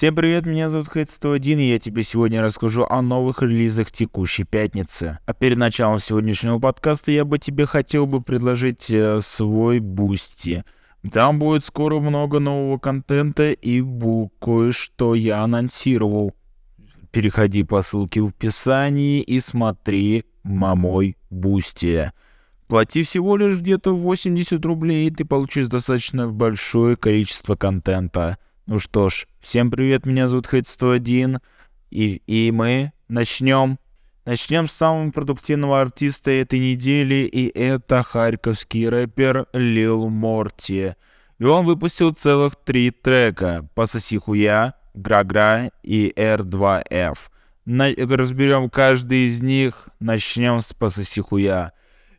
Всем привет, меня зовут Хэд 101, и я тебе сегодня расскажу о новых релизах текущей пятницы. А перед началом сегодняшнего подкаста я бы тебе хотел бы предложить э, свой Boosty. Там будет скоро много нового контента и кое-что я анонсировал. Переходи по ссылке в описании и смотри мой Boosty. Плати всего лишь где-то 80 рублей, и ты получишь достаточно большое количество контента. Ну что ж, всем привет, меня зовут Хейт 101, и, и мы начнем. Начнем с самого продуктивного артиста этой недели, и это харьковский рэпер Лил Морти. И он выпустил целых три трека «Пососи хуя», «Гра-гра» и «R2F». На- разберем каждый из них, начнем с «Пососи хуя».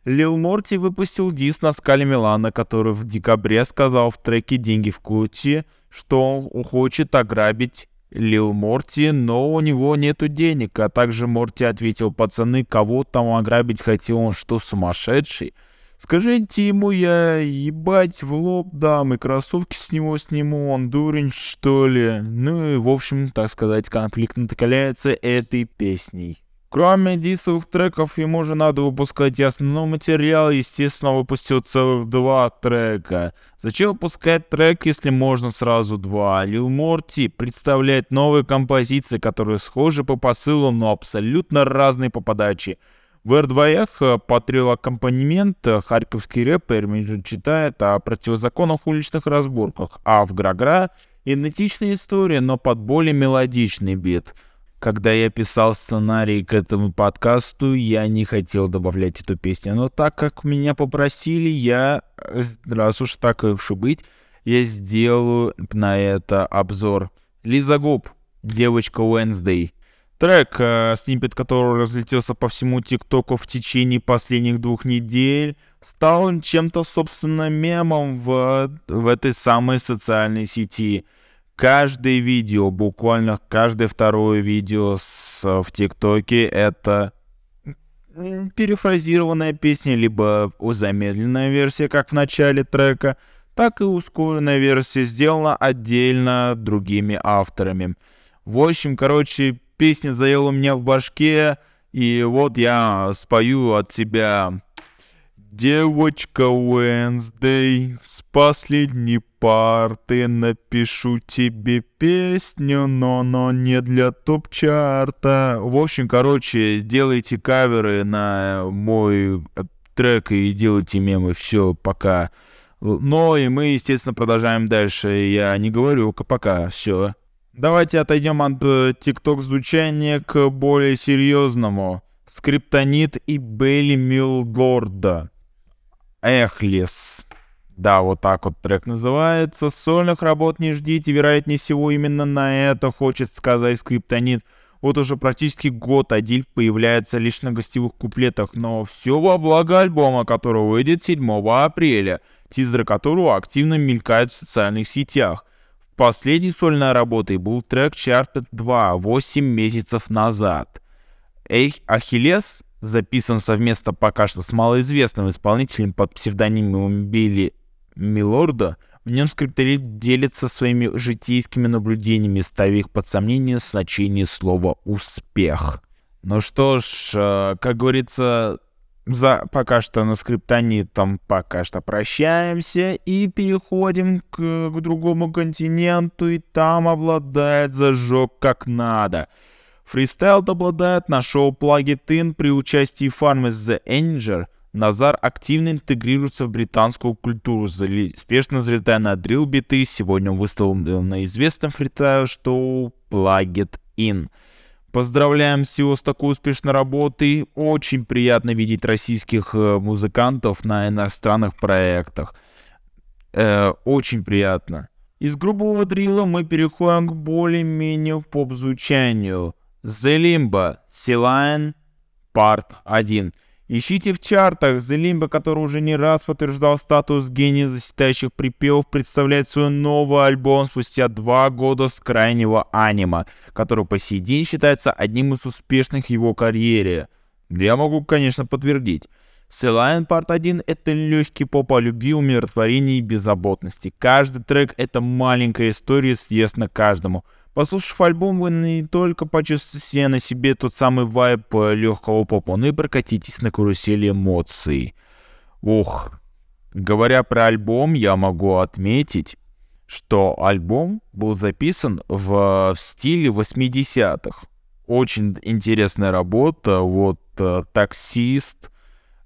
Лил Морти выпустил дис на скале Милана, который в декабре сказал в треке «Деньги в Кути», что он хочет ограбить Лил Морти, но у него нету денег. А также Морти ответил, пацаны, кого там ограбить хотел, он что, сумасшедший? Скажите ему, я ебать в лоб дам и кроссовки с него сниму, он дурень что ли? Ну и в общем, так сказать, конфликт накаляется этой песней. Кроме дисовых треков, ему же надо выпускать и основной материал, естественно, выпустил целых два трека. Зачем выпускать трек, если можно сразу два? Лил Морти представляет новые композиции, которые схожи по посылу, но абсолютно разные по подаче. В R2F потрел аккомпанемент харьковский рэпер читает о противозаконных уличных разборках, а в Грагра идентичная история, но под более мелодичный бит — когда я писал сценарий к этому подкасту, я не хотел добавлять эту песню. Но так как меня попросили, я, э, раз уж так уж и быть, я сделаю на это обзор. Лиза Губ, девочка Wednesday. Трек, э, снипет которого разлетелся по всему ТикТоку в течение последних двух недель, стал чем-то, собственно, мемом в, в этой самой социальной сети — каждое видео, буквально каждое второе видео с, в ТикТоке это перефразированная песня, либо замедленная версия, как в начале трека, так и ускоренная версия сделана отдельно другими авторами. В общем, короче, песня заела у меня в башке, и вот я спою от себя Девочка Уэнсдей, с последней парты напишу тебе песню, но но не для топ-чарта. В общем, короче, делайте каверы на мой э, трек и делайте мемы. Все, пока. Но и мы, естественно, продолжаем дальше. Я не говорю пока. Все. Давайте отойдем от э, тикток звучания к более серьезному. Скриптонит и Бейли Милгорда. Эхлес. Да, вот так вот трек называется. Сольных работ не ждите, вероятнее всего именно на это хочет сказать Скриптонит. Вот уже практически год Адиль появляется лишь на гостевых куплетах, но все во благо альбома, который выйдет 7 апреля, тизер которого активно мелькает в социальных сетях. Последней сольной работой был трек Charted 2 8 месяцев назад. Эй, Ахиллес записан совместно пока что с малоизвестным исполнителем под псевдонимом Билли Милорда, в нем скриптолит делится своими житейскими наблюдениями, ставя их под сомнение значение слова «успех». Ну что ж, э, как говорится, за пока что на скриптоне там пока что прощаемся и переходим к, к другому континенту, и там обладает зажог как надо — Фристайл обладает на шоу Plug It In при участии Farmers The Anger. Назар активно интегрируется в британскую культуру, успешно залетая на дрил-биты. Сегодня он выставлен на известном фристайл-шоу Plug It In. Поздравляем всего с такой успешной работой. Очень приятно видеть российских э, музыкантов на иностранных проектах. Э, очень приятно. Из грубого дрила мы переходим к более-менее поп-звучанию. The Limbo, Sea Part 1. Ищите в чартах. The Limbo, который уже не раз подтверждал статус гения заседающих припевов, представляет свой новый альбом спустя два года с крайнего анима, который по сей день считается одним из успешных его карьере. Я могу, конечно, подтвердить. Sea Part 1 — это легкий поп о любви, умиротворении и беззаботности. Каждый трек — это маленькая история, съестна каждому — Послушав альбом, вы не только почувствуете на себе тот самый вайб э, легкого попа, но и прокатитесь на карусели эмоций. Ух, говоря про альбом, я могу отметить, что альбом был записан в, в стиле 80-х. Очень интересная работа. Вот э, таксист,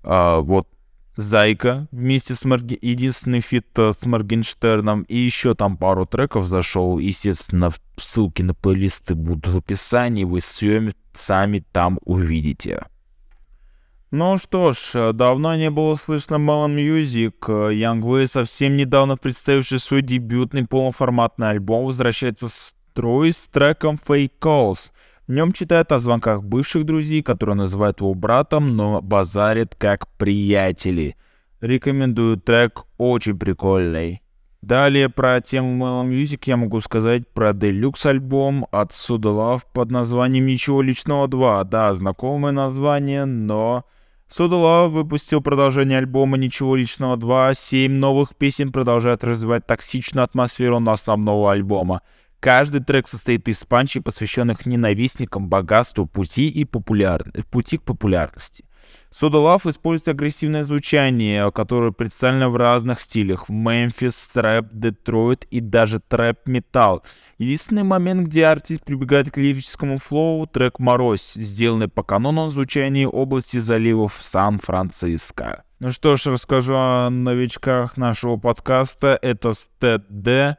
э, вот Зайка вместе с Марги... единственный фит э, с Моргенштерном. И еще там пару треков зашел. Естественно, ссылки на плейлисты будут в описании. Вы все сами там увидите. Ну что ж, э, давно не было слышно Melon Music. Yungway, совсем недавно представивший свой дебютный полноформатный альбом, возвращается в строй с треком Fake Calls — в нем читает о звонках бывших друзей, которые называют его братом, но базарит как приятели. Рекомендую трек, очень прикольный. Далее про тему Mellow Music я могу сказать про Deluxe альбом от Судолав под названием «Ничего личного 2». Да, знакомое название, но... Судолав выпустил продолжение альбома «Ничего личного 2». Семь новых песен продолжают развивать токсичную атмосферу на основного альбома. Каждый трек состоит из панчей, посвященных ненавистникам, богатству, пути, и популяр... пути к популярности. Soda Love использует агрессивное звучание, которое представлено в разных стилях. Мемфис, трэп, Детройт и даже трэп-металл. Единственный момент, где артист прибегает к лирическому флоу, трек «Морозь», сделанный по канону звучания области заливов Сан-Франциско. Ну что ж, расскажу о новичках нашего подкаста. Это Стэд Д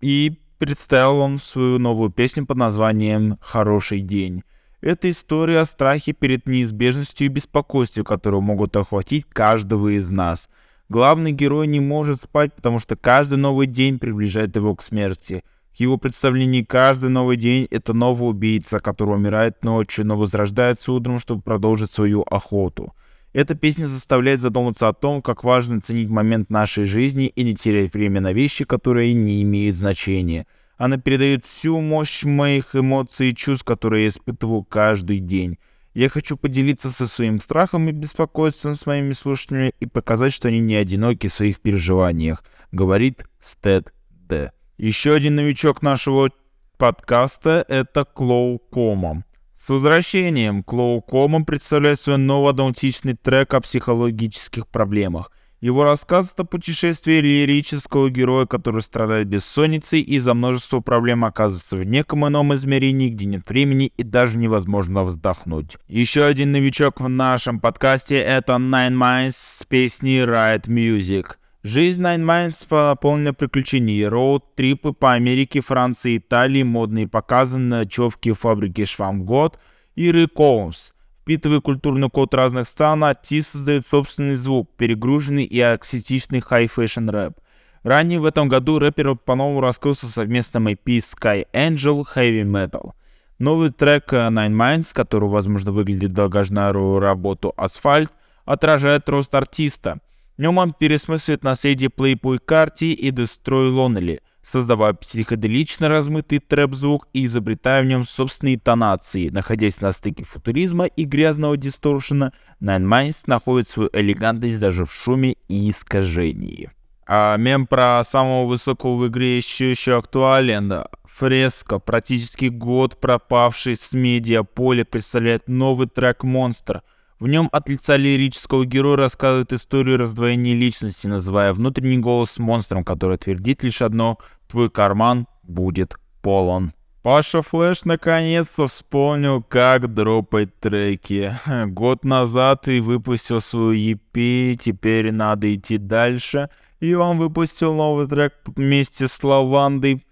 и представил он свою новую песню под названием «Хороший день». Это история о страхе перед неизбежностью и беспокойством, которые могут охватить каждого из нас. Главный герой не может спать, потому что каждый новый день приближает его к смерти. В его представлении каждый новый день — это новый убийца, который умирает ночью, но возрождается утром, чтобы продолжить свою охоту. Эта песня заставляет задуматься о том, как важно ценить момент нашей жизни и не терять время на вещи, которые не имеют значения. Она передает всю мощь моих эмоций и чувств, которые я испытываю каждый день. Я хочу поделиться со своим страхом и беспокойством с моими слушателями и показать, что они не одиноки в своих переживаниях, говорит Стэд Д. Еще один новичок нашего подкаста — это Клоу Кома. С возвращением Клоукома представляет свой новый аутентичный трек о психологических проблемах. Его рассказ — это путешествие лирического героя, который страдает бессонницей и из-за множества проблем оказывается в неком ином измерении, где нет времени и даже невозможно вздохнуть. Еще один новичок в нашем подкасте — это Nine Minds с песней Ride Music — Жизнь Nine Minds наполнена приключениями, роуд-трипы по Америке, Франции, Италии, модные показы, ночевки в фабрике Швамгот и Рекоунс. Впитывая культурный код разных стран, артист создает собственный звук, перегруженный и аксетичный хай-фэшн рэп. Ранее в этом году рэпер по-новому раскрылся совместном EP Sky Angel Heavy Metal. Новый трек Nine Minds, который, возможно, выглядит долгожданную работу Асфальт, отражает рост артиста — в нем он пересмысливает наследие Playboy Carti и Destroy Lonely, создавая психоделично размытый трэп-звук и изобретая в нем собственные тонации. Находясь на стыке футуризма и грязного дисторшена, Nine Minds находит свою элегантность даже в шуме и искажении. А мем про самого высокого в игре еще еще актуален. Фреска, практически год пропавший с медиаполя, представляет новый трек «Монстр», в нем от лица лирического героя рассказывает историю раздвоения личности, называя внутренний голос монстром, который твердит лишь одно «Твой карман будет полон». Паша Флэш наконец-то вспомнил, как дропать треки. Год назад и выпустил свою EP, теперь надо идти дальше. И он выпустил новый трек вместе с Лавандой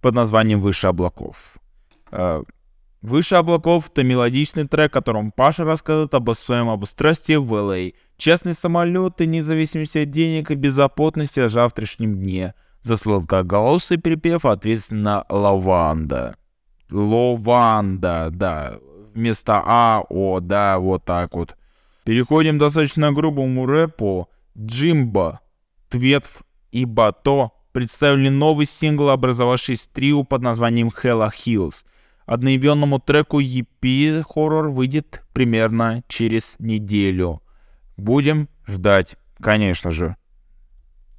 под названием «Выше облаков». Выше облаков — это мелодичный трек, в котором Паша рассказывает об своем обустройстве в Л.А. Самолет и независимость от денег и беззаботности о завтрашнем дне. За сладкоголосый припев ответственно Лаванда. Лованда, да. Вместо А, О, да, вот так вот. Переходим к достаточно грубому рэпу. Джимбо, Тветв и Бато представили новый сингл, образовавший трио под названием Hella Hills — Одноименному треку EP хоррор выйдет примерно через неделю. Будем ждать, конечно же.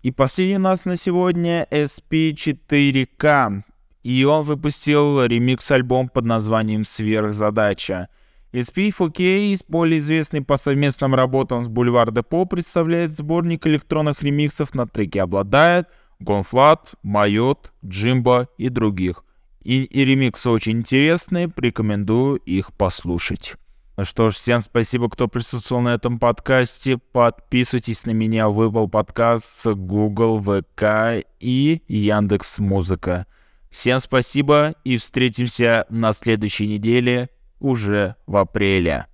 И последний у нас на сегодня SP4K. и он выпустил ремикс-альбом под названием «Сверхзадача». SP4K, более известный по совместным работам с Boulevard Depot, представляет сборник электронных ремиксов на треки «Обладает», «GONE.Fludd», «Mayot», «Джимбо» и других. И, и ремиксы очень интересные, порекомендую их послушать. Ну что ж, всем спасибо, кто присутствовал на этом подкасте. Подписывайтесь на меня в Apple Podcasts, Google, ВК и Яндекс Музыка. Всем спасибо и встретимся на следующей неделе уже в апреле.